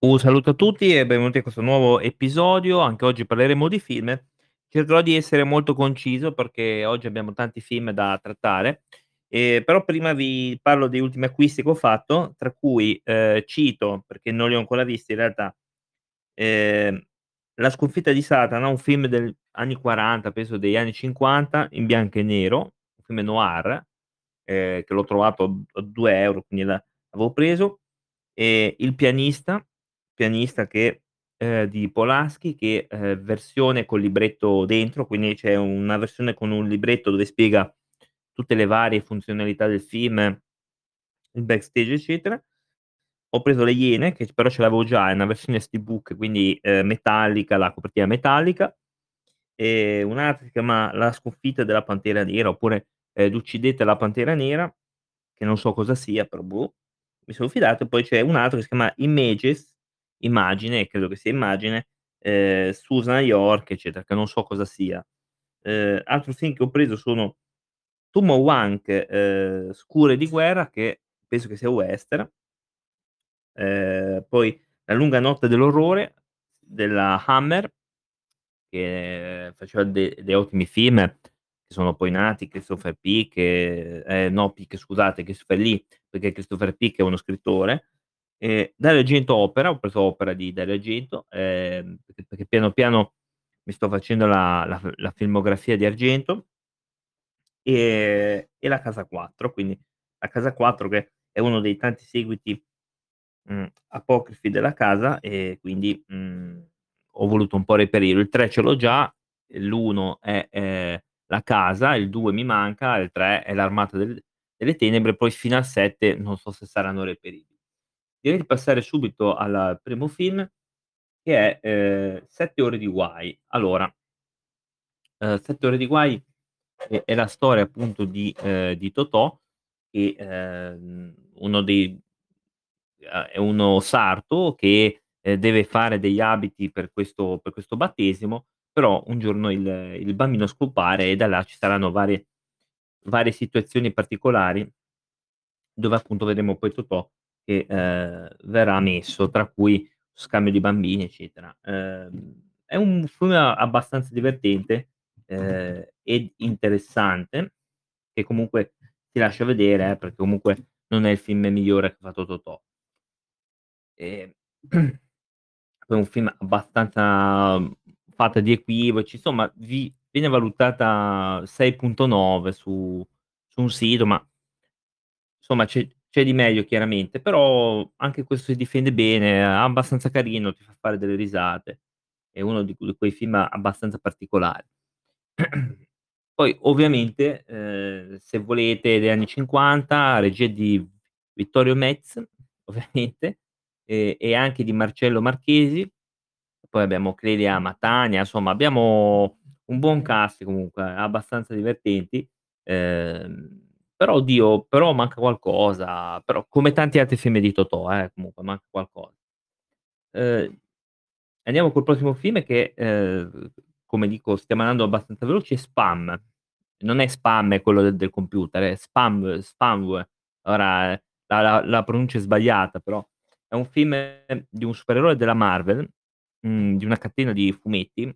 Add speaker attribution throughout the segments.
Speaker 1: Un saluto a tutti e benvenuti a questo nuovo episodio. Anche oggi parleremo di film. Cercherò di essere molto conciso perché oggi abbiamo tanti film da trattare. Ehm, però prima vi parlo degli ultimi acquisti che ho fatto, tra cui, ehm, cito, perché non li ho ancora visti in realtà, ehm, La sconfitta di Satana, un film del anni '40, penso degli anni '50, in bianco e nero, un film noir, ehm, che l'ho trovato a 2 €, quindi la l'avevo preso. Il pianista, pianista che ehm, di Polanski che, ehm, versione col libretto dentro, quindi c'è una versione con un libretto dove spiega tutte le varie funzionalità del film, il backstage eccetera. Ho preso Le Iene, che però ce l'avevo già, è una versione steelbook, quindi, ehm, metallica, la copertina metallica. E un'altra si chiama La sconfitta della Pantera Nera, oppure, ehm, L'uccidete la Pantera Nera, che non so cosa sia, però boh, mi sono fidato. Poi c'è un altro che si chiama Images, Immagine, credo che sia Immagine, ehm, Susan York, eccetera, che non so cosa sia. Ehm, altro film che ho preso sono Tomahawk, ehm, Scure di guerra, che penso che sia western. Ehm, poi La lunga notte dell'orrore della Hammer, che faceva de dei ottimi film, che sono poi nati, Christopher Peak, ehm, no Peak scusate, Christopher Lee, perché Christopher Peak è uno scrittore. E Dario Argento opera, ho preso Opera di Dario Argento, ehm, perché piano piano mi sto facendo la la la filmografia di Argento. Ehm, e La casa 4, quindi La casa 4 che è uno dei tanti seguiti, mhmm, apocrifi della casa e quindi, mhmm, ho voluto un po' reperirlo. Il 3 ce l'ho già, l'1 è, ehm, La casa, il 2 mi manca, il 3 è L'Armata del delle tenebre, poi fino al 7 non so se saranno reperibili. Direi di passare subito al primo film che è, ehm, 7 ore di guai. Allora Ehm, 7 ore di guai è è la storia appunto di ehm, di Totò che, ehm, uno dei a è uno sarto che, ehm, deve fare degli abiti per questo per questo battesimo, però un giorno il il bambino scompare e da là ci saranno varie varie situazioni particolari dove appunto vedremo poi Totò che, ehm, verrà messo, tra cui scambio di bambini, eccetera. Ehm, è un film abbastanza divertente, ehm, ed interessante, che comunque ti lascia vedere, eh, perché comunque non è il film migliore che ha fatto Totò. Ehm, è un film abbastanza, mhmm, fatto di equivoci, insomma vi viene valutata 6.9 su su un sito, ma Insomma c'è c'è di meglio chiaramente, però anche questo si difende bene, è abbastanza carino, ti fa fare delle risate. È uno di que quei film abbastanza particolari. Poi ovviamente, ehm, se volete degli anni '50, regia di Vittorio Mez, ovviamente, e e anche di Marcello Marchesi. Poi abbiamo Clelia Matania, insomma abbiamo un buon cast comunque, abbastanza divertenti. Ehm, però oddio, però manca qualcosa, però come tanti altri film di Totò, eh, comunque manca qualcosa. Ehm, andiamo col prossimo film che, ehm, come dico stiamo andando abbastanza veloci, è Spam. Non è spam è quello del del computer, è spam spamw. Ora la la la pronuncia è sbagliata, però è un film di un supereroe della Marvel, mhmm, di una catena di fumetti,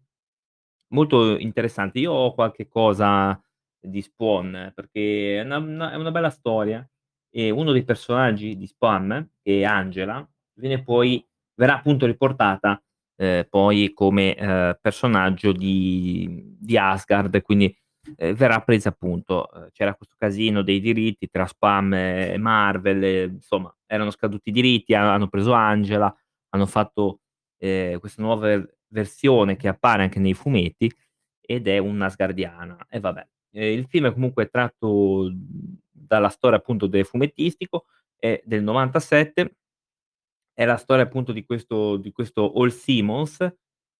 Speaker 1: molto interessante. Io ho qualche cosa di Spawn, perché è una una è una bella storia e uno dei personaggi di Spawn, che è Angela, viene poi verrà appunto riportata, ehm, poi come, ehm, personaggio di di Asgard, quindi, ehm, verrà presa appunto ehm, c'era questo casino dei diritti tra Spawn e Marvel, insomma erano scaduti i diritti, ha hanno preso Angela, hanno fatto, ehm, questa nuova ver versione che appare anche nei fumetti ed è un'asgardiana e vabbè. Ehm, il film è comunque tratto, mhmm, dalla storia appunto del fumettistico, è del '97 è la storia appunto di questo di questo Hall Simmons,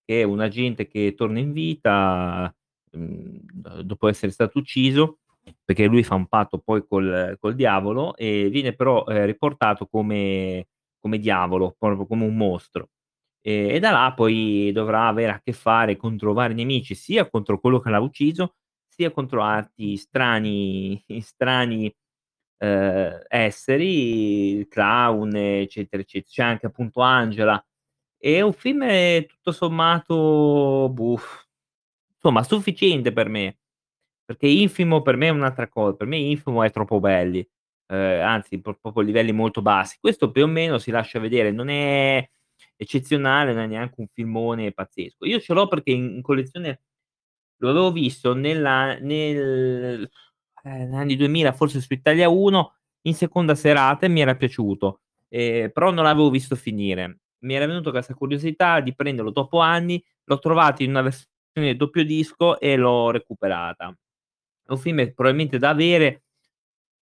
Speaker 1: che è un agente che torna in vita, mhmm, d dopo essere stato ucciso, perché lui fa un patto poi col col diavolo e viene però, ehm, riportato come come diavolo, proprio come un mostro. E e da là poi dovrà avere a che fare contro vari nemici, sia contro quello che l'ha ucciso, sia contro altri strani strani ehm, esseri, clown, eccetera, ecce c'è anche appunto Angela. È un film tutto sommato, boh, insomma sufficiente per me, perché Infimo per me è un'altra co per me Infimo è troppo belli, ehm, anzi pro proprio livelli molto bassi. Questo più o meno si lascia vedere, non è eccezionale, non è neanche un filmone pazzesco. Io ce l'ho perché in collezione lo avevo visto nella nel ehm, negli anni 2000 forse su Italia 1 in seconda serata e mi era piaciuto, ehm, però non l'avevo visto finire. Mi era venuto questa curiosità di prenderlo dopo anni, l'ho trovato in una versione doppio disco e l'ho recuperata. È un film probabilmente da avere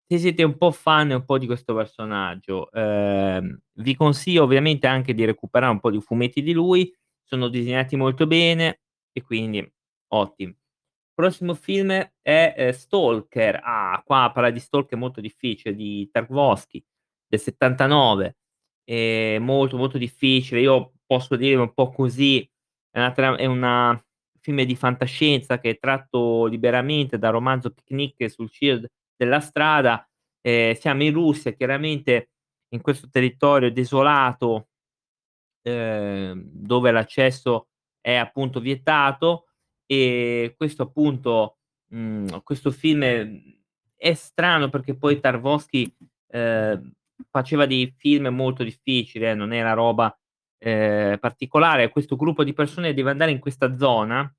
Speaker 1: se siete un po' fan un po' di questo personaggio. Ehm, vi consiglio ovviamente anche di recuperare un po' di fumetti di lui, sono disegnati molto bene e quindi ottimi. Prossimo film è, ehm, Stalker. Ah, qua parla di Stalker molto difficile, di Tarkovsky del '79. Ehm, molto, molto difficile. Io posso dire un po' così, è una tra è una film di fantascienza che è tratto liberamente dal romanzo Picnic sul CIE della strada. Ehm, siamo in Russia, chiaramente in questo territorio desolato, ehm, dove l'accesso è appunto vietato e questo appunto mhmm, questo film è è strano perché poi Tarkovsky, ehm, faceva dei film molto difficili eh, non era roba, ehm, particolare. Questo gruppo di persone deve andare in questa zona,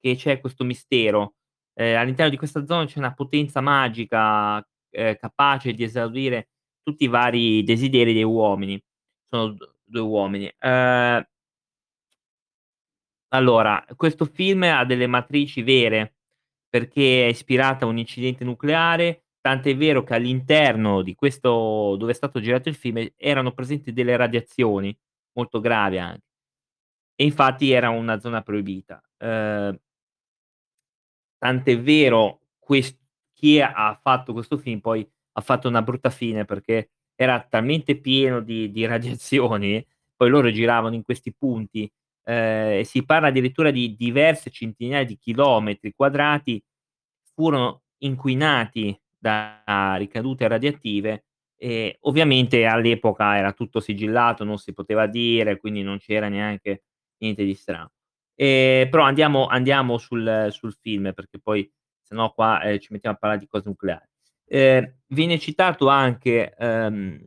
Speaker 1: che c'è questo mistero. Ehm, all'interno di questa zona c'è una potenza magica, ehm, capace di esaudire tutti i vari desideri dei uomini. Sono d 2 uomini. Ehm allora, questo film ha delle matrici vere, perché è ispirata a un incidente nucleare, tant'è vero che all'interno di questo dove è stato girato il film, erano presenti delle radiazioni, molto gravi anche. E infatti era una zona proibita. Ehm Tant'è vero, ques chi ha fatto questo film poi ha fatto una brutta fine, perché era talmente pieno di di radiazioni, poi loro giravano in questi punti, ehm, e si parla addirittura di diverse centinaia di chilometri quadrati, furono inquinati da ricadute radioattive e ovviamente all'epoca era tutto sigillato, non si poteva dire, quindi non c'era neanche niente di strano. Ehm, però andiamo andiamo sul sul film, perché poi se no qua, ehm, ci mettiamo a parlare di cose nucleari. Ehm, viene citato anche, ehm,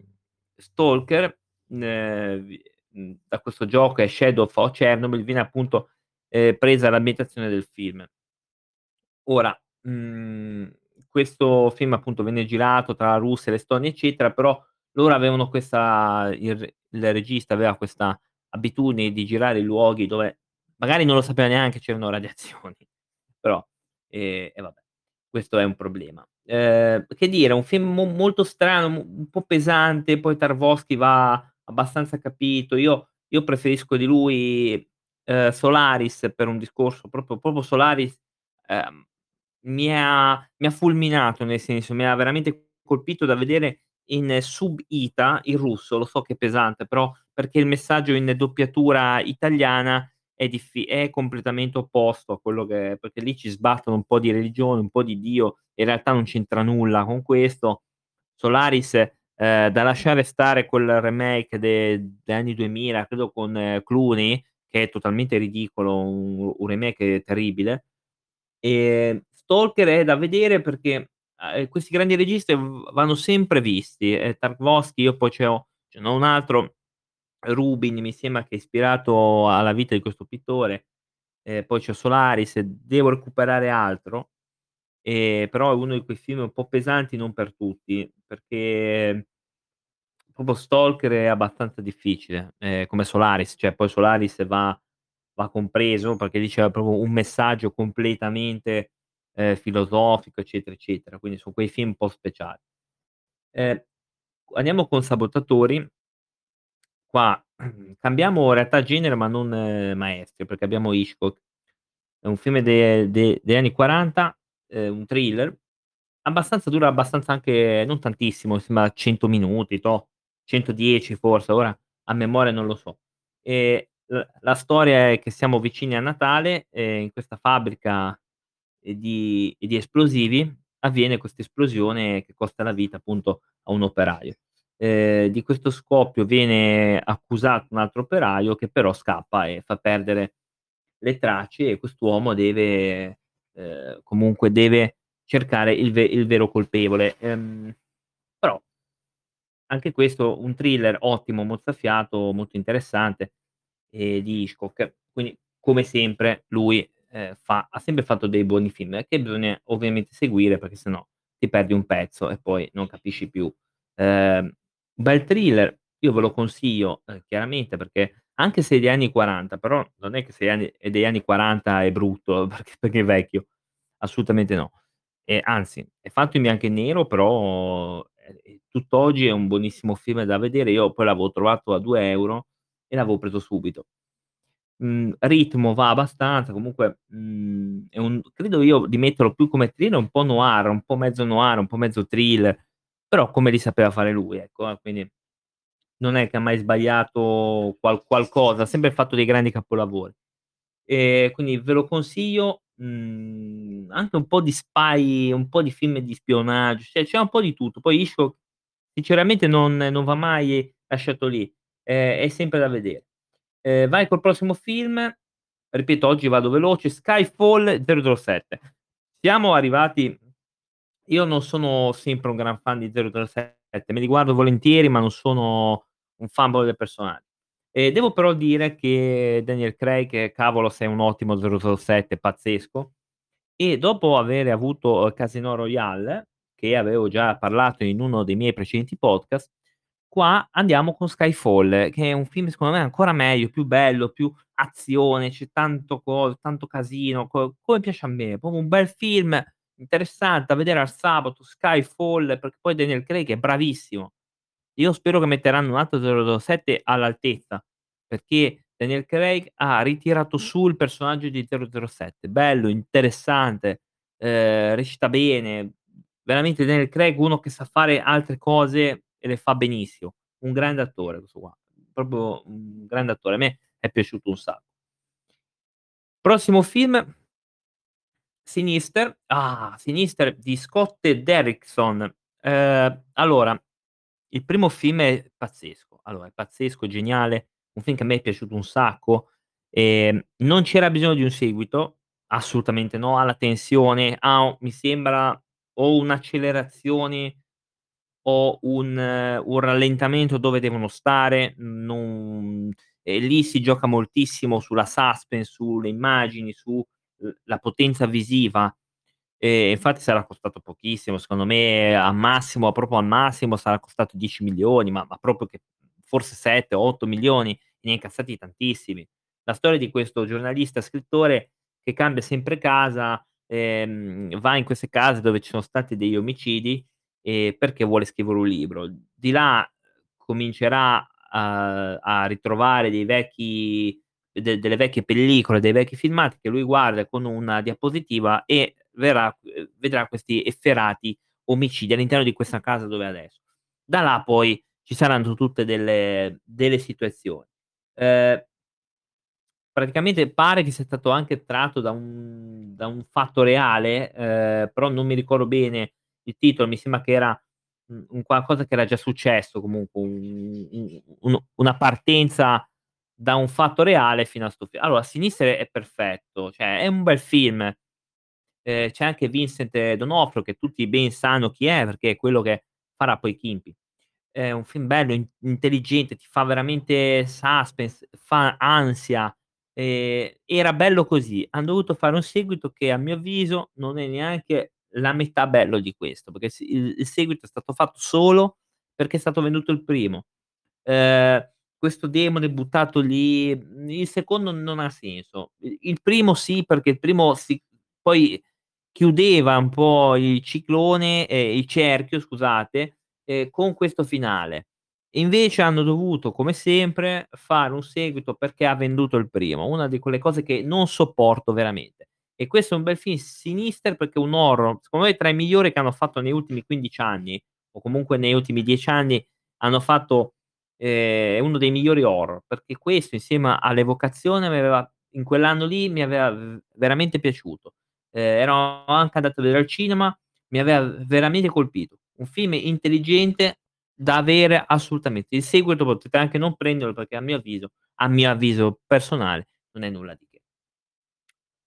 Speaker 1: Stalker, ehm, da questo gioco è Shadow of Chernobyl, viene appunto, ehm, presa l'ambientazione del film. Ora, mhmm, questo film appunto venne girato tra la Russia, l'Estonia, eccetera, però loro avevano questa il il regista aveva questa abitudine di girare in luoghi dove magari non lo sapeva neanche c'erano radiazioni, però ehm, e vabbè, questo è un problema. Ehm, che dire, un film mo molto strano, un po' pesante, poi Tarkovsky va abbastanza capito. Io io preferisco di lui, ehm, Solaris per un discorso proprio proprio Solaris, ehm, mi ha mi ha fulminato, nel senso, mi ha veramente colpito da vedere in sub-ita, in russo, lo so che è pesante, però perché il messaggio in doppiatura italiana è diffi è completamente opposto a quello che perché lì ci sbattono un po' di religione, un po' di Dio, in realtà non c'entra nulla con questo. Solaris, ehm, da lasciare stare quel remake de degli anni 2000, credo con Clooney, che è totalmente ridicolo, un un remake terribile. Ehm, Stalker è da vedere perché, ehm, questi grandi registi vanno sempre visti, e Tarkovsky io poi ce n'ho un altro, Rubin mi sembra che è ispirato alla vita di questo pittore, e poi c'ho Solaris, devo recuperare altro, ehm, però è uno di quei film un po' pesanti, non per tutti, perché proprio Stalker è abbastanza difficile, ehm, come Solaris, cioè poi Solaris va va compreso, perché lì c'era proprio un messaggio completamente, ehm, filosofico, eccetera, eccetera, quindi son quei film un po' speciali. Ehm, andiamo con Sabotatori qua cambiamo realtà genere, ma non maestri, perché abbiamo Hitchcock. È un film de de degli anni '40, ehm, un thriller, abbastanza dura abbastanza anche non tantissimo, sembra 100 minuti, toh, 110 forse, ora a memoria non lo so. L la storia è che siamo vicini a Natale e in questa fabbrica, di di esplosivi avviene questa esplosione che costa la vita appunto a un operaio. ehm, di questo scoppio viene accusato un altro operaio che però scappa e fa perdere le tracce e quest'uomo deve ehm, comunque deve cercare il ve il vero colpevole. Ehm, anche questo un thriller ottimo, mozzafiato, molto interessante, ehm, di Hitchcock. Quindi come sempre lui, ehm, fa ha sempre fatto dei buoni film che bisogna ovviamente seguire perché se no ti perdi un pezzo e poi non capisci più. Ehm, bel thriller, io ve lo consiglio, ehm, chiaramente perché anche se è degli anni '40, però non è che se è è degli anni '40 è brutto perché perché è vecchio, assolutamente no. E anzi, è fatto in bianco e nero però, ehm, tutt'oggi è un buonissimo film da vedere. Io poi l'avevo trovato a 2 € e l'avevo preso subito. Mhmm, ritmo va abbastanza, comunque, è un credo io di metterlo più come thriller, un po' noir, un po' mezzo noir, un po' mezzo thriller, però come li sapeva fare lui, ecco, eh, quindi non è che ha mai sbagliato qual qualcosa, ha sempre fatto dei grandi capolavori. Ehm, quindi ve lo consiglio, mhmm, anche un po' di spy, un po' di film di spionaggio, cioè c'è un po' di tutto. Poi Hitchcock sinceramente non non va mai lasciato lì, è è sempre da vedere. Ehm, vai col prossimo film, ripeto oggi vado veloce, Skyfall 007. Siamo arrivati io non sono sempre un gran fan di 007, me li guardo volentieri, ma non sono un fanboy del personaggio. E devo però dire che Daniel Craig, cavolo sei un ottimo 007, pazzesco. E dopo avere avuto, uhm, Casino Royale, che avevo già parlato in uno dei miei precedenti podcast, qua andiamo con Skyfall, che è un film secondo me ancora meglio, più bello, più azione, c'è tanto co tanto casino, co come piace a me, proprio un bel film interessante da vedere al sabato, Skyfall, perché poi Daniel Craig è bravissimo. Io spero che metteranno un altro 007 all'altezza, perché Daniel Craig ha ritirato su il personaggio di 007. Bello, interessante, ehm, recita bene. Veramente Daniel Craig uno che sa fare altre cose e le fa benissimo. Un grande attore questo qua, proprio un grande attore. A me è piaciuto un sacco. Prossimo film Sinister. Ah, Sinister di Scott Derrickson. Ehm, allora, il primo film è pazzesco. Allora, è pazzesco, geniale, un film che a me è piaciuto un sacco. Ehm, non c'era bisogno di un seguito, assolutamente no, ha la tensione, ha mi sembra o un'accelerazione o un un rallentamento dove devono stare, non e lì si gioca moltissimo sulla suspense, sulle immagini, su l la potenza visiva. E infatti sarà costato pochissimo, secondo me al massimo, proprio al massimo sarà costato 10.000.000, ma ma proprio che forse 7, 8.000.000, ne ha incassati tantissimi. La storia di questo giornalista scrittore che cambia sempre casa, ehm, va in queste case dove ci sono stati degli omicidi, ehm, perché vuole scrivere un libro. Di là comincerà a a ritrovare dei vecchi de delle vecchie pellicole, dei vecchi filmati che lui guarda con una diapositiva e verrà ehm, vedrà questi efferati omicidi all'interno di questa casa dove è adesso. Da là poi ci saranno tutte delle delle situazioni. Ehm praticamente pare che sia stato anche tratto da un da un fatto reale, ehm, però non mi ricordo bene il titolo, mi sembra che era, un qualcosa che era già successo comunque, un un una partenza da un fatto reale fino a 'sto fi allora Sinister è perfetto, cioè è un bel film. Ehm, c'è anche Vincent D'Onofrio che tutti ben sanno chi è, perché è quello che farà poi Kimpy. È un film bello, in intelligente, ti fa veramente suspense, fa ansia. Ehm, era bello così. Han dovuto fare un seguito che a mio avviso non è neanche la metà bello di questo, perché il il seguito è stato fatto solo perché è stato venduto il primo. Ehm, questo demone buttato lì, il secondo non ha senso. Il primo sì, perché il primo si poi chiudeva un po' il ciclone ehm, il cerchio scusate, ehm, con questo finale. Invece hanno dovuto, come sempre, fare un seguito perché ha venduto il primo, una di quelle cose che non sopporto veramente. E questo è un bel film Sinister perché è un horror, secondo me tra i migliori che hanno fatto negli ultimi 15 anni, o comunque negli ultimi 10 anni hanno fatto è uno dei migliori horror, perché questo insieme all'Evocazione aveva in quell'anno lì mi aveva veramente piaciuto. Ehm, ero anche andato a vedere al cinema, mi aveva veramente colpito. Un film intelligente, Da avere assolutamente. Il seguito potete anche non prenderlo perché a mio avviso a mio avviso personale, non è nulla di che.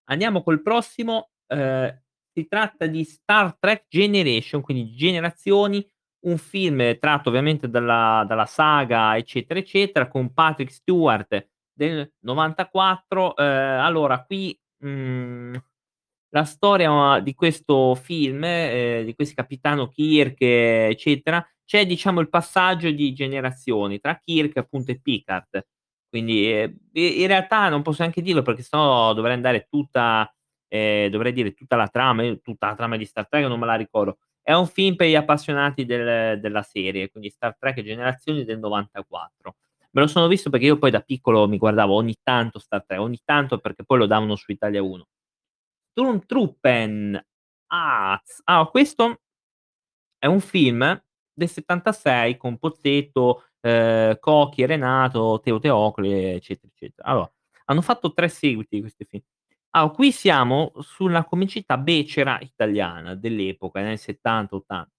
Speaker 1: Andiamo col prossimo, ehm, si tratta di Star Trek Generation, quindi Generazioni, un film tratto ovviamente dalla dalla saga eccetera, eccetera, con Patrick Stewart del '94. Ehm, allora qui, mhmm, la storia di questo film, ehm, di questo capitano Kirk, eccetera, c'è diciamo il passaggio di generazioni tra Kirk appunto e Picard. Quindi, i in realtà non posso neanche dirlo perché se no dovrei andare tutta ehm, dovrei dire tutta la trama, tutta la trama di Star Trek non me la ricordo. È un film per gli appassionati del della serie, quindi Star Trek Generazioni del '94. Me lo sono visto perché io poi da piccolo mi guardavo ogni tanto Star Trek, ogni tanto perché poi lo davano su Italia 1. Sturmtruppen, az ah, questo è un film del '76 con Pozzetto, ehm, Cocchi e Renato, Teo Teocle, eccetera, eccetera. Allora, hanno fatto 3 seguiti di questi film. Allora, qui siamo sulla comicità becera italiana dell'epoca, nel '70, '80.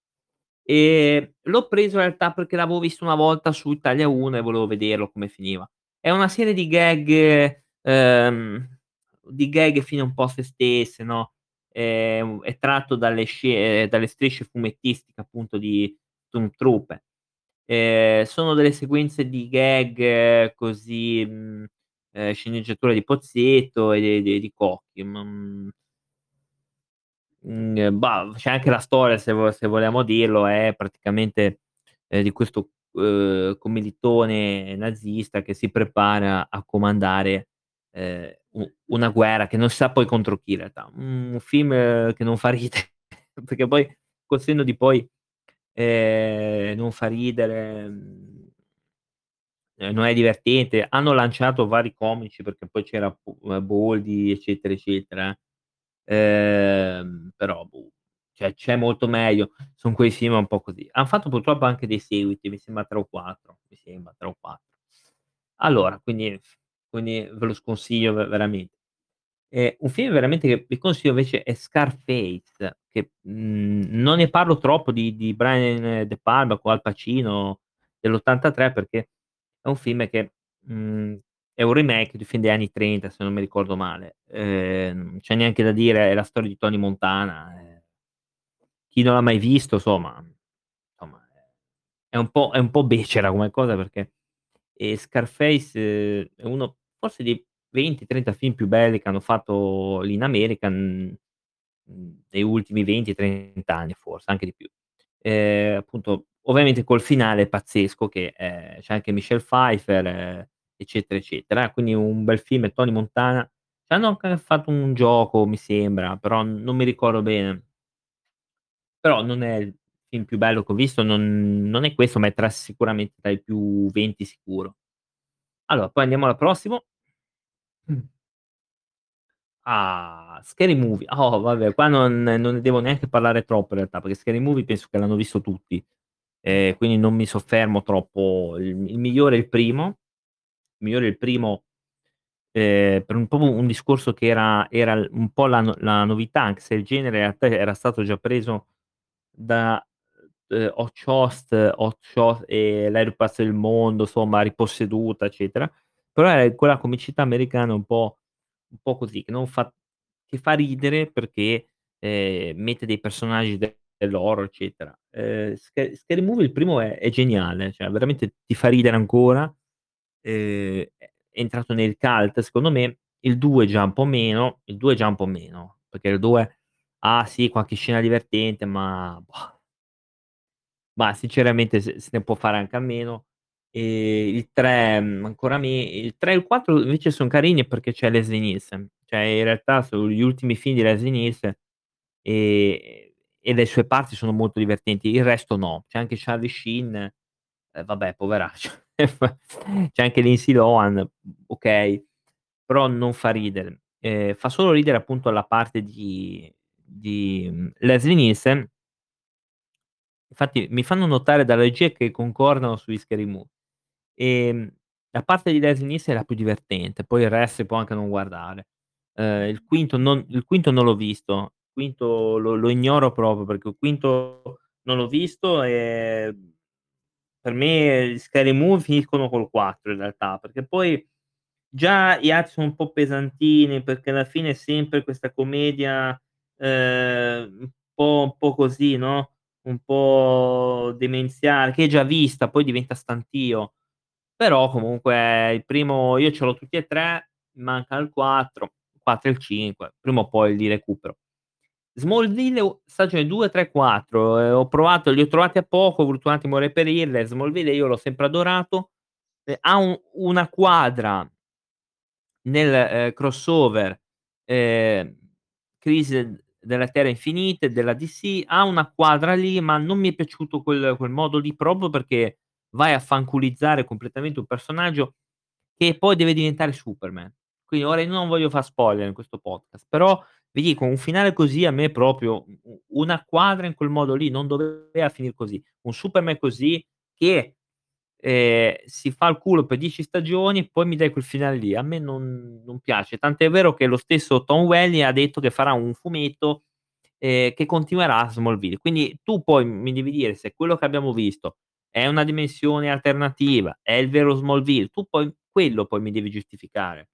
Speaker 1: Ehm, l'ho preso in realtà perché l'avevo visto una volta su Italia 1 e volevo vederlo come finiva. È una serie di gag, ehm, di gag fine un po' sé stesse, no, ehm, è tratto dalle sce dalle strisce fumettistiche appunto di Stormtrooper. Ehm, sono delle sequenze di gag così, mhmm, ehm, sceneggiatura di Pozzetto e de de di Cocchi, ma, mhmm Mhmm, bah, c'è anche la storia se vo se vogliamo dirlo, è praticamente, ehm, di questo, uhm, commilitone nazista che si prepara a comandare, una guerra che non sa poi contro chi in realtà. Un film che non fa ridere, perché poi col senno di poi, ehm, non fa ridere, ehm, non è divertente. Hanno lanciato vari comici perché poi c'era ehm, Boldi, eccetera, eccetera, ehm, però boh, cioè c'è molto meglio. Son quei film un po' così. Han fatto purtroppo anche dei seguiti, mi sembra 3 o 4, mi sembra 3 o 4. Allora, quindi quindi ve lo sconsiglio ve veramente. Ehm, un film veramente che vi consiglio invece è Scarface, che, mhmm, non ne parlo troppo di di Brian De Palma con Al Pacino dell'83 perché è un film che, mhmm, è un remake di film degli anni '30 se non mi ricordo male. Non c'è neanche da dire, è la storia di Tony Montana, ehm chi non l'ha mai visto somma somma è un po' è un po' becera come cosa perché, ehm, Scarface è uno forse dei 20, 30 film più belli che hanno fatto lì in America, mhmm, mhmm, negli ultimi 20, 30 anni forse, anche di più. Ehm, appunto, ovviamente col finale pazzesco che, ehm, c'è anche Michelle Pfeiffer, eccetera, eccetera. Quindi un bel film Tony Montana c'hanno anche fatto un gioco mi sembra, però non mi ricordo bene. Però non è il film più bello che ho visto, non non è questo, ma è tra sicuramente tra i più 20 sicuro. Allora, poi andiamo al prossimo. Mh. Ah, Scary Movie. Oh vabbè, qua non non ne devo neanche parlare troppo in realtà, perché Scary Movie penso che l'hanno visto tutti, ehm, quindi non mi soffermo troppo. Il il migliore è il primo, il migliore è il primo, ehm, per un proprio un discorso che era era un po' la la novità, anche se il genere era stato già preso da, uhm, Hot Shots Hot Shot e pazzo del mondo, somma Riposseduta, eccetera. Però è quella comicità americana un po' un po' così, che non fa che fa ridere perché, ehm, mette dei personaggi de dell'horror, eccetera. Sca Scary Movie il primo è è geniale, cioè veramente ti fa ridere ancora, ehm, è entrato nel cult secondo me. Il 2 già un po' meno, il 2 già un po' meno, perché il 2 ha sì qualche scena divertente, ma boh Mah, sinceramente se se ne può fare anche a meno. Ehm, il 3, mhmm, ancora me il 3 e il 4 invece son carini perché c'è Leslie Nielsen. Cioè in realtà sono gli ultimi film di Leslie Nielsen, ehm, e le sue parti sono molto divertenti, il resto no. C'è anche Charlie Sheen, e vabbè poveraccio. C'è anche Lindsay Lohan, okay, però non fa ridere. Ehm, fa solo ridere appunto la parte di di, mhmm, Leslie Nielsen Infatti mi fanno notare dalla regia che concordano sugli Scary Movie. Ehm, la parte di Leslie Nielsen è la più divertente, poi il resto si può anche non guardare. Ehm, il quinto non il quinto non l'ho visto. Il quinto lo lo ignoro proprio perché il quinto non l'ho visto, ehm per me Scary Movie finiscono col 4 in realtà, perché poi già gli altri sono un po' pesantini, perché alla fine è sempre questa commedia, ehm, un po' un po' così, no, un po' demenziale, che hai già vista, poi diventa stantio. Però comunque il primo io ce l'ho tutti e 3, manca il 4, 4 e il 5, prima o poi li recupero. Smallville stagione 2, 3, 4, ehm, ho provato li ho trovati a poco, ho voluto un attimo reperirle. Smallville io l'ho sempre adorato, ehm, ha un una quadra nel, ehm, crossover, ehm, Crisi d delle Terre Infinite della DC, ha una quadra lì, ma non mi è piaciuto quel quel modo lì, proprio perché vai a fanculizzare completamente un personaggio che poi deve diventare Superman. Quindi ora io non voglio far spoiler in questo podcast, però vi dico un finale così a me proprio una quadra in quel modo lì non doveva finir così. Un Superman così che, ehm, si fa il culo per 10 stagioni e poi mi dai quel finale lì. A me non non piace, tant'è vero che lo stesso Tom Welling ha detto che farà un fumetto, ehm, che continuerà a Smallville. Quindi tu poi mi devi dire se quello che abbiamo visto è una dimensione alternativa, è il vero Smallville, tu poi quello poi mi devi giustificare.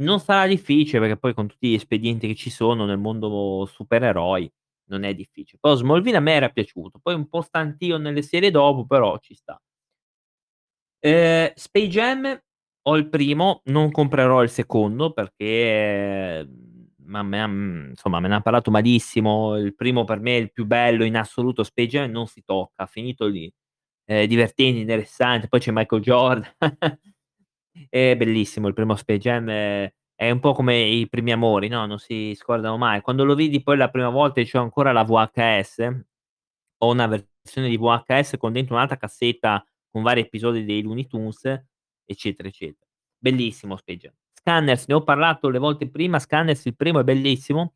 Speaker 1: Non sarà difficile perché poi con tutti gli espedienti che ci sono nel mondo supereroi non è difficile. Però Smallville a me era piaciuto, poi un po' stantio nelle serie dopo, però ci sta. Ehm, Space Jam ho il primo, non comprerò il secondo perché, ma me han insomma me ne han parlato malissimo. Il primo per me è il più bello in assoluto, Space Jam non si tocca, finito lì. È divertente, interessante, poi c'è Michael Jordan. È bellissimo il primo Space Jam, è è un po' come i primi amori, no, non si scordano mai. Quando lo vidi poi la prima volta e c'ho ancora la VHS, ho una versione di VHS con dentro un'altra cassetta con vari episodi dei Looney Tunes, eccetera, eccetera. Bellissimo Space Jam. Scanners, ne ho parlato le volte prima, Scanners il primo è bellissimo,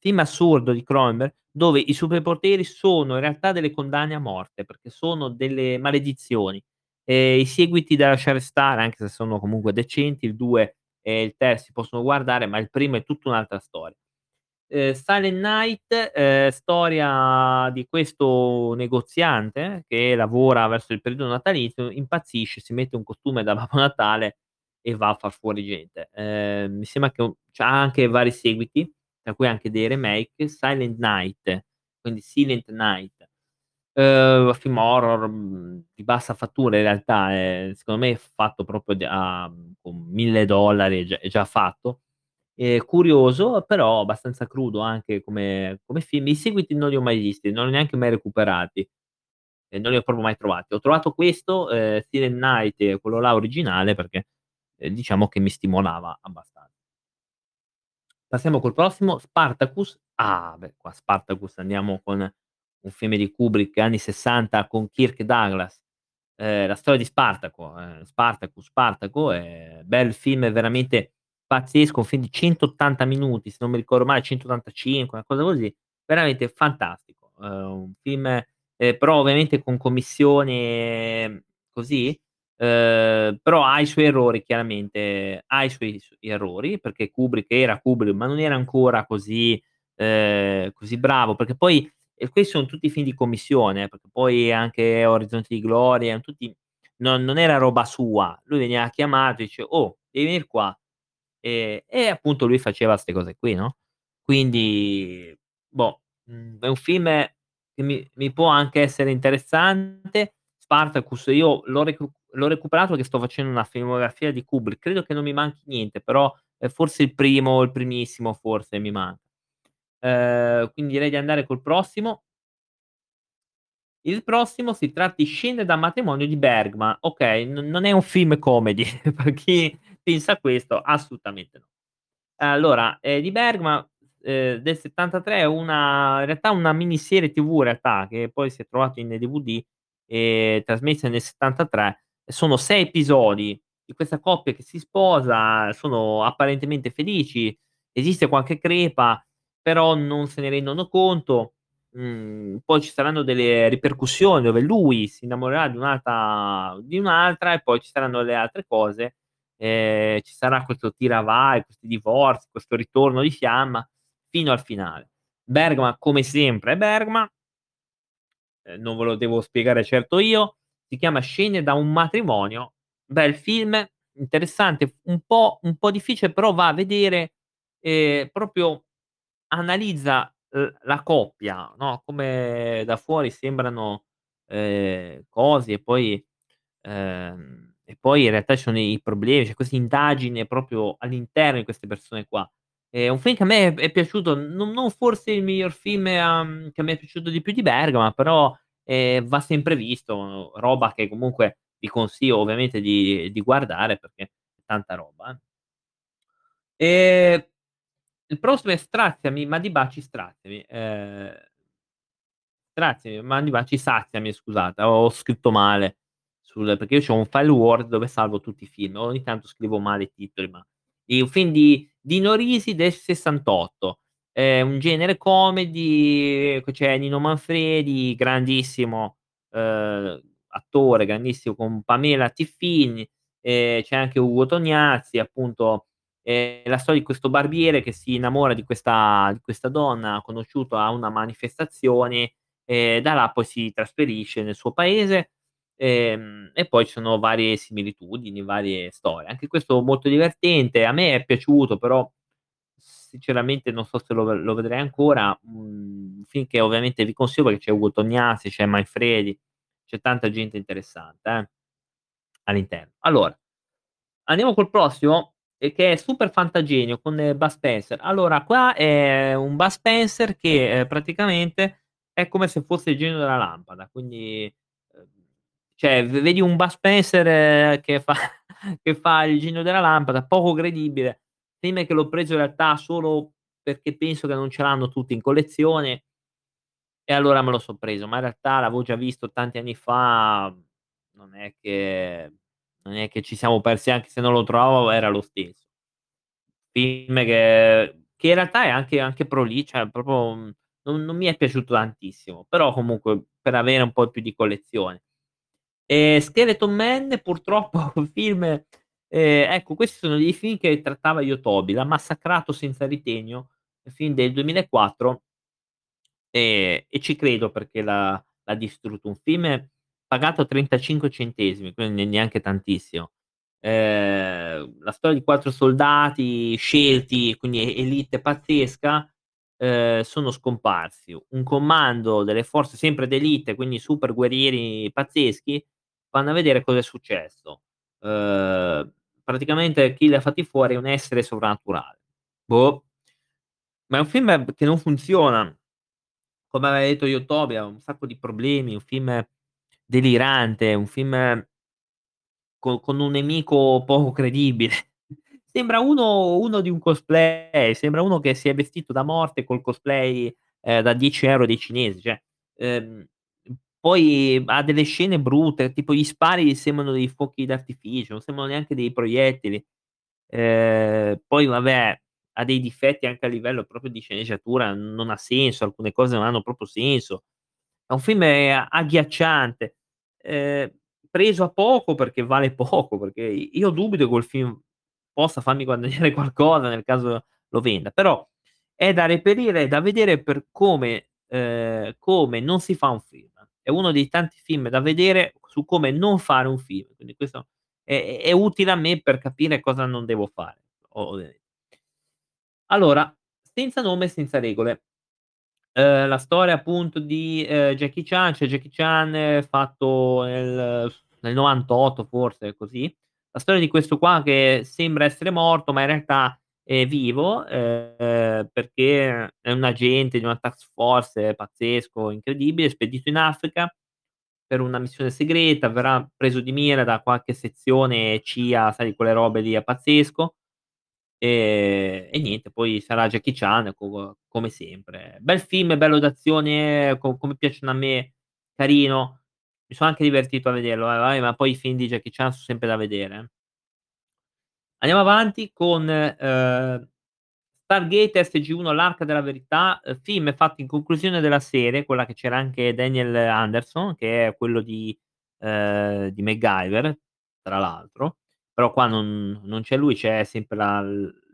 Speaker 1: film assurdo di Cronenberg, dove i superpoteri sono in realtà delle condanne a morte, perché sono delle maledizioni. Ehm, i seguiti da lasciare stare, anche se sono comunque decenti, il 2 e il 3 si possono guardare, ma il primo è tutta un'altra storia. Ehm, Silent Night, ehm, storia di questo negoziante che lavora verso il periodo natalizio, impazzisce, si mette un costume da Babbo Natale e va a far fuori gente. Ehm, mi sembra che u c'ha anche vari seguiti, tra cui anche dei remake. Silent Night, quindi Silent Night. Uhm, film horror, mhmm, di bassa fattura in realtà, ehm, secondo me è fatto proprio a con $1000 è già è già fatto. Ehm, curioso, però abbastanza crudo anche come come film. I seguiti non li ho mai visti, non li ho neanche mai recuperati e non li ho proprio mai trovati. Ho trovato questo, ehm, Silent Night, quello là originale, perché, ehm, diciamo che mi stimolava abbastan Passiamo col prossimo, Spartacus. Ah, beh, qua Spartacus andiamo con un film di Kubrick anni '60 con Kirk Douglas. Ehm, la storia di Spartaco, ehm, Spartacus, Spartaco, ehm, bel film veramente pazzesco, un film di 180 minuti, se non mi ricordo male 185, una cosa così, veramente fantastico. Ehm, un film ehm, però ovviamente con commissione così, ehm, però ha i suoi errori chiaramente, ha i suoi errori, perché Kubrick era Kubrick, ma non era ancora così ehm, così bravo, perché poi e questi son tutti film di commissione, eh, perché poi anche Orizzonti di gloria, tutti non non era roba sua. Lui veniva chiamato e dice: "Oh, devi venir qua." Ehm, e appunto lui faceva 'ste cose qui, no, quindi boh, mhmm, è un film che mi mi può anche essere interessante. Spartacus io l'ho recu l'ho recuperato perché sto facendo una filmografia di Kubrick, credo che non mi manchi niente, però, ehm, forse il primo, il primissimo forse mi manca. Ehm, quindi direi di andare col prossimo. Il prossimo si tratta di Scene da matrimonio di Bergman. Okay, n non è un film comedy, per chi pensa questo, assolutamente no. Allora, ehm, di Bergman, ehm, del '73 è una in realtà una miniserie TV in realtà, che poi si è trovato in DVD, ehm, trasmessa nel '73. Sono 6 episodi di questa coppia che si sposa, sono apparentemente felici, esiste qualche crepa, però non se ne rendono conto. Mhmm, poi ci saranno delle ripercussioni dove lui si innamorerà di un'altra di un'altra e poi ci saranno le altre cose. Ehm, ci sarà questo tira vai, questi divorzi, questo ritorno di fiamma, fino al finale. Bergman come sempre è Bergman. Ehm, non ve lo devo spiegare certo io. Si chiama "Scene da un matrimonio", bel film, interessante, un po' un po' difficile, però va a vedere, ehm, proprio analizza l la coppia, no, come da fuori sembrano, ehm, cose e poi ehm, e poi in realtà ci sono i problemi, c'è questa indagine proprio all'interno di queste persone qua. È un film che a me è piaciuto, non non forse il miglior film, uhm, che mi è piaciuto di più di Bergman, però, ehm, va sempre visto, roba che comunque vi consiglio ovviamente di di guardare perché è tanta roba, eh. Ehm, il prossimo è Straziami ma di baci straziami, ehm Straziami ma di baci saziami scusate, ho scritto male sul perché io c'ho un file Word dove salvo tutti i film, ogni tanto scrivo male i titoli, ma un film di Dino Risi del '68. È un genere comedy, c'è Nino Manfredi, grandissimo, uhm, attore, grandissimo con Pamela Tiffini, ehm, c'è anche Ugo Tognazzi, appunto, è la storia di questo barbiere che si innamora di questa di questa donna conosciuto a una manifestazione, e da là poi si trasferisce nel suo paese, ehm, e poi ci sono varie similitudini, varie storie. Anche questo molto divertente, a me è piaciuto, però sinceramente non so se lo lo vedrei ancora. Un film che ovviamente vi consiglio perché c'è Ugo Tognazzi, c'è Manfredi, c'è tanta gente interessante, eh, all'interno. Allora, andiamo col prossimo, e che è super fantagenio con Bud Spencer. Allora qua è un Bud Spencer che, ehm, praticamente è come se fosse il genio della lampada, quindi, uhm, cioè vedi un Bud Spencer che fa che fa il genio della lampada, poco credibile. Film che l'ho preso in realtà solo perché penso che non ce l'hanno tutti in collezione e allora me lo son preso, ma in realtà l'avevo già visto tanti anni fa, non è che non è che ci siamo persi, anche se non lo trovavo era lo stesso. Film che che in realtà è anche anche proli cioè proprio, mhmm, non non mi è piaciuto tantissimo, però comunque per avere un po' più di collezione. Ehm, Skeleton Man purtroppo un film ehm, ecco questi sono dei film che trattava Yotobi, L'ha massacrato senza ritegno, film del 2004 e e ci credo perché l'ha l'ha distrutto. Un film pagato 35 centesimi, quindi neanche tantissimo. Ehm, la storia di 4 soldati scelti, quindi elite pazzesca, ehm, sono scomparsi. Un comando delle forze sempre d'élite, quindi super guerrieri pazzeschi, vanno a vedere cosa è successo. Uhm, praticamente chi li ha fatti fuori è un essere sovrannaturale. Boh. Ma è un film che non funziona. Come aveva detto Yotobi ha un sacco di problemi, un film delirante, un film co con un nemico poco credibile. Sembra uno uno di un cosplay, sembra uno che si è vestito da morte col cosplay, ehm, da 10 € dei cinesi, cioè, ehm, poi ha delle scene brutte, tipo gli spari sembrano dei fuochi d'artificio, non sembrano neanche dei proiettili. Ehm, poi vabbè, ha dei difetti anche a livello proprio di sceneggiatura, non ha senso, alcune cose non hanno proprio senso. È un film agghiacciante, ehm, preso a poco perché vale poco, perché io dubito che quel film possa farmi guadagnare qualcosa nel caso lo venda, però è da reperire, è da vedere per come ehm, come non si fa un film. È uno dei tanti film da vedere su come non fare un film, quindi questo è è utile a me per capire cosa non devo fare, ovviamente. Allora, Senza nome e senza regole. Ehm, la storia appunto di, ehm, Jackie Chan, c'è Jackie Chan fatto nel nel '98 forse, così. La storia di questo qua che sembra essere morto, ma in realtà è vivo, ehm, perché è un agente di una task force pazzesco, incredibile, spedito in Africa per una missione segreta, verrà preso di mira da qualche sezione CIA, sai quelle robe lì a pazzesco. Ehm, e niente, poi sarà Jackie Chan co come sempre. Bel film, bello d'azione, co come piacciono a me, carino. Mi sono anche divertito a vederlo, eh, ma poi i film di Jackie Chan son sempre da vedere, eh. Andiamo avanti con, ehm, Stargate SG-1 L'Arca della Verità, uhm, film fatto in conclusione della serie, quella che c'era anche Daniel Anderson, che è quello di ehm, di MacGyver, tra l'altro, però qua non non c'è lui, c'è sempre la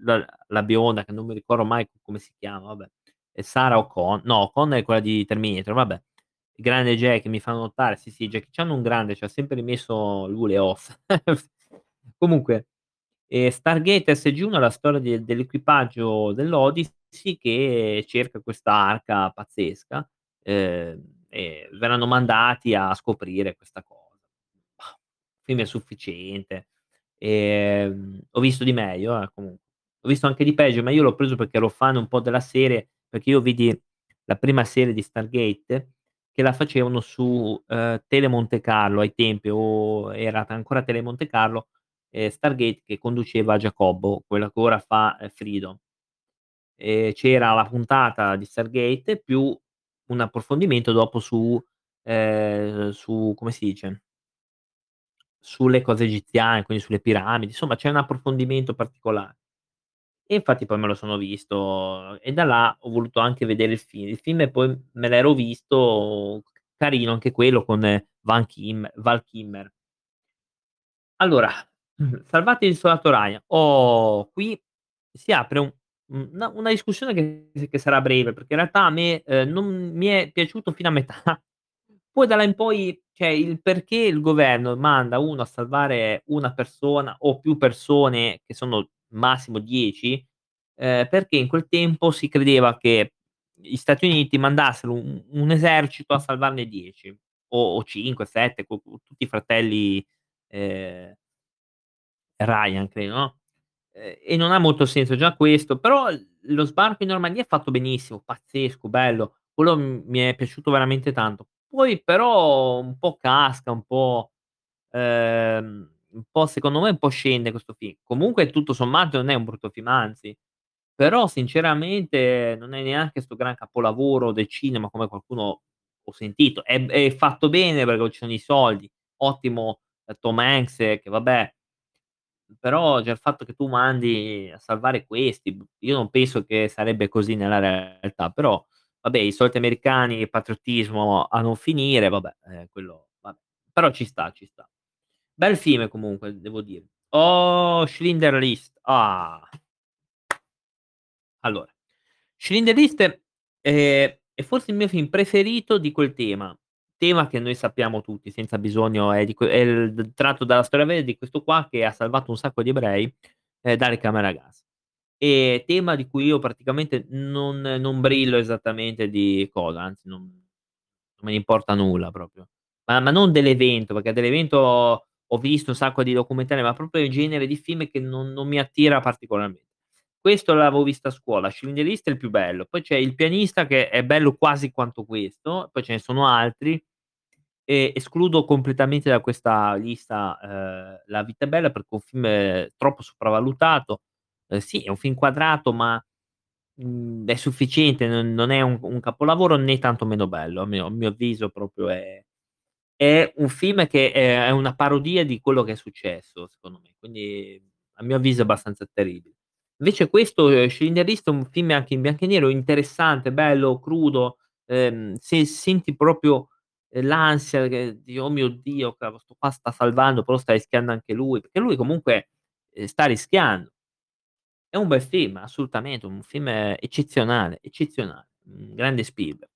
Speaker 1: la la bionda che non mi ricordo mai come si chiama, vabbè. È Sarah O'Con no, O'Connor è quella di Terminator, vabbè. grande Jack mi fa notare sì, sì, Jackie Chan un grande, ci ha sempre rimesso l'Hu le ossa. Comunque, ehm, Stargate SG-1 è la storia de dell'equipaggio dell'Odyssey che cerca questa arca pazzesca, ehm, e verranno mandati a scoprire questa cosa. Mah, film è sufficiente. Ehm, ho visto di meglio eh, comunque. Ho visto anche di peggio, ma io l'ho preso perché ero fan un po' della serie, perché io vidi la prima serie di Stargate che la facevano su, ehm, Tele Monte Carlo ai tempi, o era ancora Tele Monte Carlo, ehm, Stargate che conduceva Giacobbo, quello che ora fa, ehm, Freedom. E c'era la puntata di Stargate più un approfondimento dopo su ehm, su come si dice sulle cose egiziane, quindi sulle piramidi, insomma c'è un approfondimento particolare. E infatti poi me lo sono visto e da là ho voluto anche vedere il film. Il film poi me l'ero visto, carino anche quello con Van Kim Val Kilmer. Allora, salvati l'isolato Ryan. Oh, qui si apre un una una discussione che che sarà breve, perché in realtà a me, ehm, non mi è piaciuto fino a metà. Poi da là in poi, cioè il perché il governo manda uno a salvare una persona o più persone, che sono massimo 10, ehm, perché in quel tempo si credeva che gli Stati Uniti mandassero un un esercito a salvarne 10 o o 5, 7, co co tutti i fratelli, ehm Ryan credo, no, ehm, e non ha molto senso già questo, però lo sbarco in Normandia è fatto benissimo, pazzesco, bello. Quello mi è piaciuto veramente tanto. Poi però un po' casca, un po' ehm, un po' secondo me un po' scende questo film. Comunque tutto sommato non è un brutto film, anzi. Però sinceramente non è neanche 'sto gran capolavoro del cinema come qualcuno ho sentito. È è fatto bene perché ci sono i soldi, ottimo, ehm, Tom Hanks che vabbè però già il fatto che tu mandi a salvare questi, b io non penso che sarebbe così nella realtà, però vabbè i soliti americani, patriottismo a non finire, vabbè, ehm, quello vabbè. Però ci sta, ci sta. Bel film comunque devo dire. Oh, Schindler List, ah. Allora, Schindler List, ehm, è forse il mio film preferito di quel tema. Tema che noi sappiamo tutti senza bisogno è di è il tratto dalla storia vera di questo qua che ha salvato un sacco di ebrei, ehm, dalle camere a gas. E tema di cui io praticamente non non brillo esattamente di cosa, anzi non non me ne importa nulla proprio. Ma ma non dell'evento, perché dell'evento ho visto un sacco di documentari, ma proprio il genere di film che non non mi attira particolarmente. Questo l'avevo visto a scuola, Schindler List è il più bello, poi c'è Il pianista che è bello quasi quanto questo, poi ce ne sono altri, e escludo completamente da questa lista, ehm, La vita è bella perché è un film troppo sopravvalutato. Ehm, sì, è un film quadrato, ma, mhmm, è sufficiente, non non è un un capolavoro né tanto meno bello, a mio a mio avviso proprio è è un film che è è una parodia di quello che è successo secondo me, quindi a mio avviso è abbastanza terribile. Invece questo, Schindler List è un film anche in bianco e nero, interessante, bello, crudo, ehm, se senti proprio, l'ansia che di: "Oh mio Dio, cavolo, 'sto qua sta salvando, però sta rischiando anche lui", perché lui comunque, ehm, sta rischiando. È un bel film, assolutamente, un film eccezionale, eccezionale, mhmm, grande Spielberg.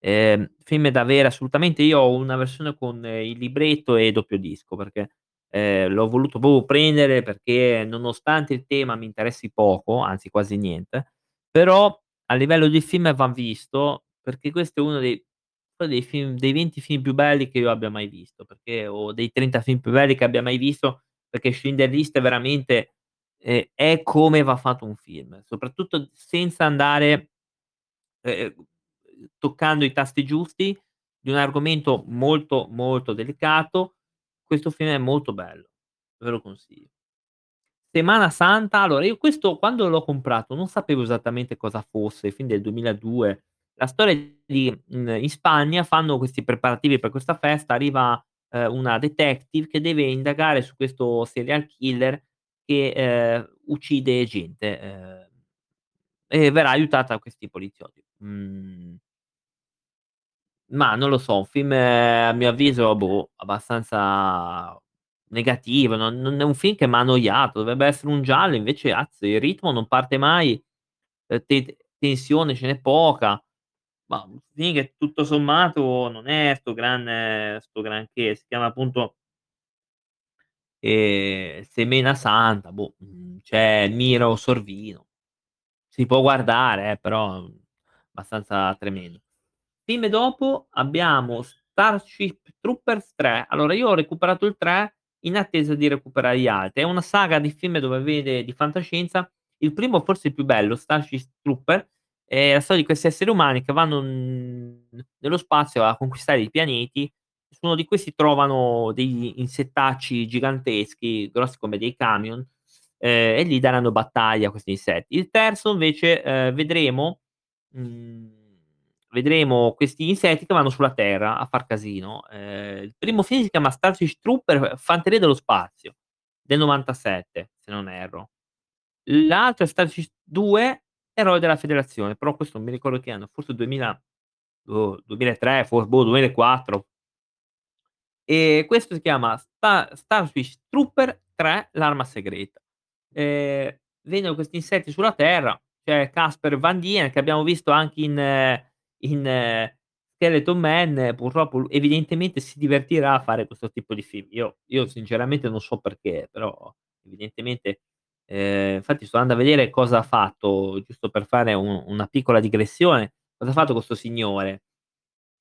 Speaker 1: Ehm, film da avere assolutamente. Io ho una versione con il libretto e doppio disco perché, ehm, l'ho voluto proprio prendere perché nonostante il tema mi interessi poco, anzi quasi niente, però a livello di film va visto, perché questo è uno dei uno dei film dei 20 film più belli che io abbia mai visto, perché o dei 30 film più belli che abbia mai visto, perché Schindler List è veramente ehm, è come va fatto un film, soprattutto senza andare ehm, toccando i tasti giusti di un argomento molto, molto delicato. Questo film è molto bello, ve lo consiglio. Semana Santa, allora io questo quando l'ho comprato non sapevo esattamente cosa fosse, film del 2002. La storia di mhmm, in Spagna fanno questi preparativi per questa festa, arriva, ehm, una detective che deve indagare su questo serial killer che, ehm, uccide gente, ehm, e verrà aiutata da questi poliziotti. Mhmm Mah, non lo so, un film a mio avviso, boh, abbastanza negativo, non non è un film che m'ha annoiato, dovrebbe essere un giallo, invece azzo, il ritmo non parte mai, ehm, te tensione ce n'è poca. Mah, sì che tutto sommato non è 'sto gran 'sto granché, si chiama appunto ehm, Semena Santa, boh, mhmm, c'è Miro Sorvino. Si può guardare eh, però, mhmm, abbastanza tremendo. Film dopo abbiamo Starship Troopers 3. Allora io ho recuperato il 3 in attesa di recuperare gli altri. È una saga di film dove vede di fantascienza. Il primo forse il più bello, Starship Trooper, è la storia di questi esseri umani che vanno, nello spazio a conquistare i pianeti. Su uno di questi trovano degli insettacci giganteschi, grossi come dei camion, ehm, e gli daranno battaglia a questi insetti. Il terzo invece, ehm, vedremo mhmm, vedremo questi insetti che vanno sulla Terra a far casino. Ehm, il primo film si chiama Starship Trooper Fanteria dello spazio, del '97 se non erro. L'altro è Starship 2 Eroi della federazione, però questo non mi ricordo che anno, forse 2000 boh, 2003, for boh, 2004. E questo si chiama Sta Starfish Trooper 3 L'arma segreta. Ehm, vengono questi insetti sulla Terra, c'è Casper Van Dien che abbiamo visto anche in in Skeleton Man, purtroppo evidentemente si divertirà a fare questo tipo di film. Io io sinceramente non so perché, però evidentemente ehm, infatti sto andando a vedere cosa ha fatto, giusto per fare un una piccola digressione, cosa ha fatto questo signore.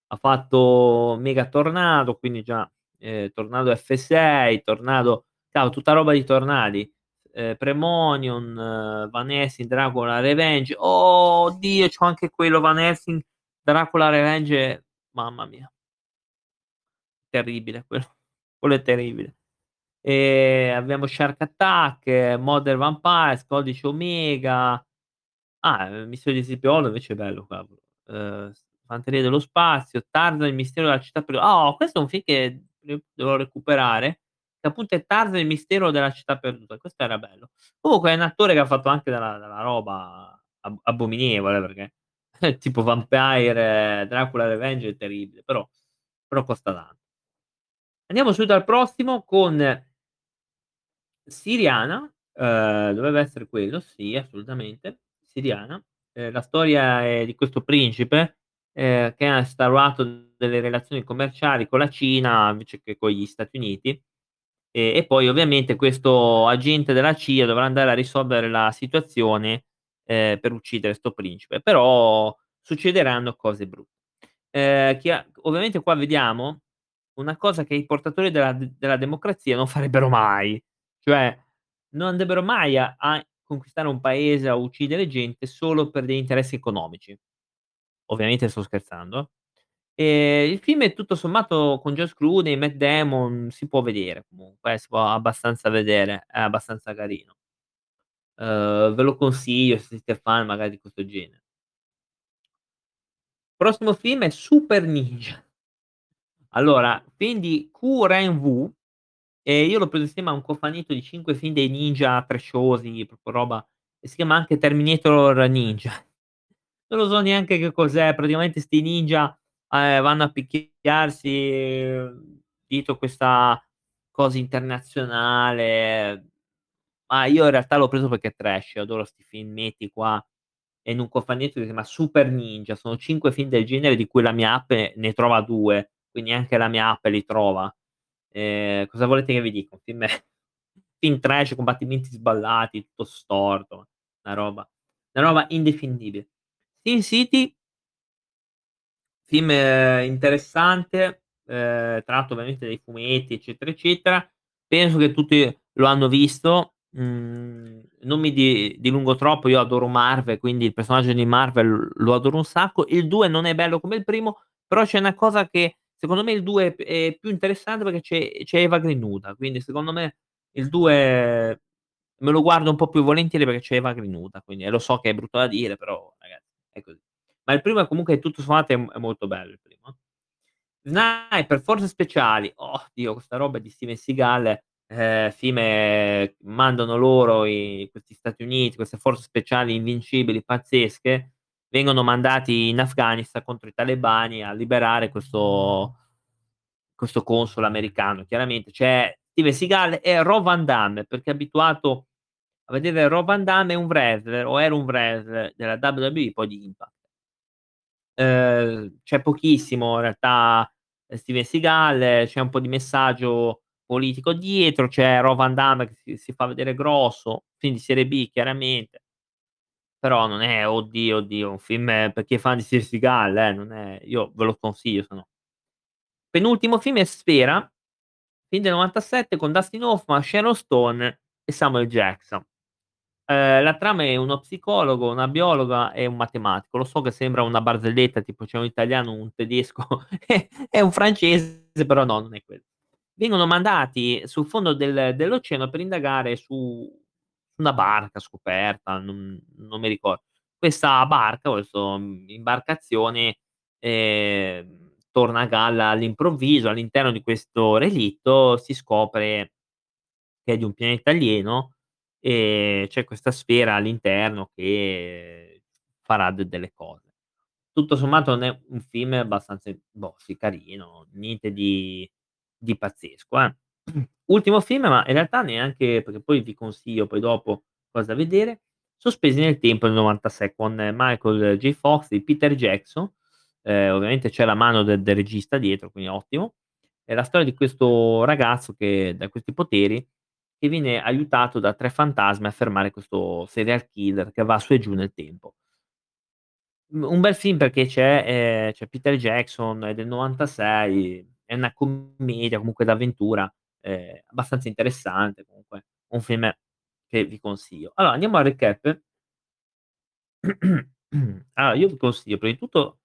Speaker 1: Ha fatto Mega Tornado, quindi già, ehm, Tornado F6, Tornado cavolo tutta roba di tornadi, ehm, Premonition, Van Helsing, Dracula Revenge. Oh Dio, c'ho anche quello Van Helsing, Dracula Revenge, mamma mia. Terribile quello, quello è terribile. Ehm, abbiamo Shark Attack, Modern Vampires, Codice Omega. Ah, ehm, Missione di Zipiolo invece è bello cavolo. S Fanteria dello spazio, Tarzan il mistero della città per oh, questo è un film che dev devo recuperare, che appunto è Tarzan il mistero della città perduta, questo era bello. Comunque è un attore che ha fatto anche della della roba ab abominevole perché tipo Vampire, Dracula Revenge è terribile, però però costa tan Andiamo subito al prossimo con Syriana, ehm, dovrebbe essere quello, sì assolutamente, Syriana. Ehm, la storia è di questo principe, ehm, che ha instaurato delle relazioni commerciali con la Cina invece che con gli Stati Uniti, e e poi ovviamente questo agente della CIA dovrà andare a risolvere la situazione, ehm, per uccidere 'sto principe, però succederanno cose bru ehm, chia ovviamente qua vediamo una cosa che i portatori della della democrazia non farebbero mai, cioè non andrebbero mai a a conquistare un paese, a uccidere gente solo per degli interessi economici. Ovviamente sto scherzando. Ehm, il film è tutto sommato con George Clooney, Matt Damon, si può vedere comunque eh, si può abbastanza vedere, è abbastanza carino. Uhm, ve lo consiglio se siete fan magari di questo genere. Prossimo film è Super Ninja. Allora, film di Q Ren Wu, e io l'ho preso insieme a un cofanetto di 5 film dei ninja trashosi, proprio roba e si chiama anche Terminator Ninja. Non lo so neanche che cos'è, praticamente 'sti ninja, ehm, vanno a picchiarsi dietro questa cosa internazionale. Ma io in realtà l'ho preso perché è trash, adoro 'sti filmetti qua, in un cofanetto che si chiama Super Ninja, sono 5 film del genere di cui la mia app ne trova 2, quindi anche la mia app li trova. Ehm, cosa volete che vi dica? Un film film trash, combattimenti sballati, tutto storto, una roba una roba indefinibile. Sin City film interessante, ehm, tratto ovviamente dai fumetti, eccetera, eccetera. Penso che tutti lo hanno visto, mhmm, non mi di dilungo troppo, io adoro Marvel, quindi il personaggio di Marvel lo adoro un sacco. Il 2 non è bello come il primo, però c'è una cosa che secondo me il 2 è più interessante perché c'è c'è Eva Green nuda, quindi secondo me il 2 me lo guardo un po' più volentieri perché c'è Eva Green nuda, quindi lo so che è brutto da dire, però ragazzi è così. Ma il primo è comunque tutto sommato è è molto bello il primo eh. Sniper, Forze Speciali, oh Dio questa roba di Steven Seagal, ehm, film mandano loro i questi Stati Uniti, queste forze speciali invincibili, pazzesche, vengono mandati in Afghanistan contro i talebani a liberare questo questo console americano. Chiaramente c'è Steven Seagal e Rob Van Dam, perché abituato a vedere Rob Van Dam è un wrestler o era un wrestler della WWE poi di Impact. Ehm, c'è pochissimo in realtà, Steven Seagal, c'è un po' di messaggio politico dietro, c'è Rob Van Dam che si si fa vedere grosso, film di serie B chiaramente. Però non è oddio, oddio, un film per chi è fan di Steven Seagal, eh, non è io ve lo consiglio se no. Penultimo film è Sfera, film del '97 con Dustin Hoffman, Sharon Stone e Samuel Jackson. Ehm, la trama è uno psicologo, una biologa e un matematico. Lo so che sembra una barzelletta, tipo c'è un italiano, un tedesco e un francese, però no, non è quello. Vengono mandati sul fondo del dell'oceano per indagare su una barca scoperta, non non mi ricor questa barca, questo, mhmm, imbarcazione, ehm, torna a galla all'improvviso, all'interno di questo relitto si scopre che è di un pianeta alieno, e c'è questa sfera all'interno che farà de delle cose. Tutto sommato non è un film abbastanza boh, sì carino, niente di di pazzesco, eh. Ultimo film, ma in realtà neanche perché poi vi consiglio poi dopo cosa vedere, Sospesi nel tempo del '96 con Michael J. Fox e Peter Jackson, ehm, ovviamente c'è la mano del del regista dietro, quindi ottimo. È la storia di questo ragazzo che da questi poteri, che viene aiutato da 3 fantasmi a fermare questo serial killer che va su e giù nel tempo. Un bel film perché c'è ehm, c'è Peter Jackson, è del '96, è una commedia comunque d'avventura, ehm, abbastanza interessante comunque, un film che vi consiglio. Allora andiamo al recap. Allora io vi consiglio prima di tutto,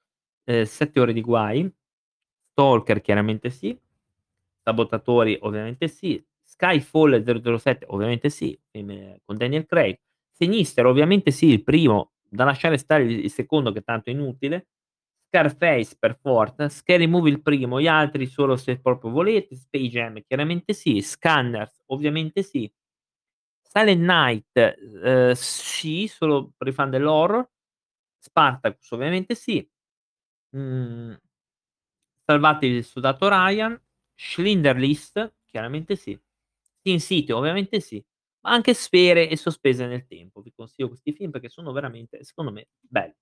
Speaker 1: ehm, 7 ore di guai, Stalker chiaramente sì, Sabotatori ovviamente sì, Skyfall 007 ovviamente sì, film con Daniel Craig, Sinister ovviamente sì, il primo, da lasciare stare il secondo che tanto è inutile, Scarface per forza, Scary Movie il primo, gli altri solo se proprio volete, Space Jam chiaramente sì, Scanners ovviamente sì, Silent Night, uhm, sì, solo per i fan dell'horror, Spartacus ovviamente sì, mhmm Salvate il soldato Ryan, Schindler List chiaramente sì, Sin City ovviamente sì, ma anche Sfere e Sospese nel tempo. Vi consiglio questi film perché sono veramente, secondo me, belli.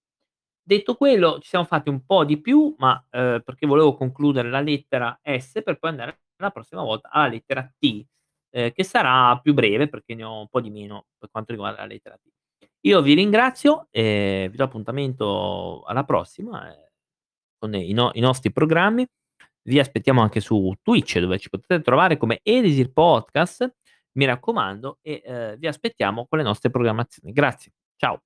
Speaker 1: Detto quello, ci siamo fatti un po' di più, ma, uhm, perché volevo concludere la lettera S per poi andare la prossima volta alla lettera T, ehm, che sarà più breve perché ne ho un po' di meno per quanto riguarda la lettera T. Io vi ringrazio e vi do appuntamento alla prossima, ehm, con i no i nostri programmi. Vi aspettiamo anche su Twitch dove ci potete trovare come Elisir Podcast, mi raccomando, e, ehm, vi aspettiamo con le nostre programmazioni. Grazie, ciao.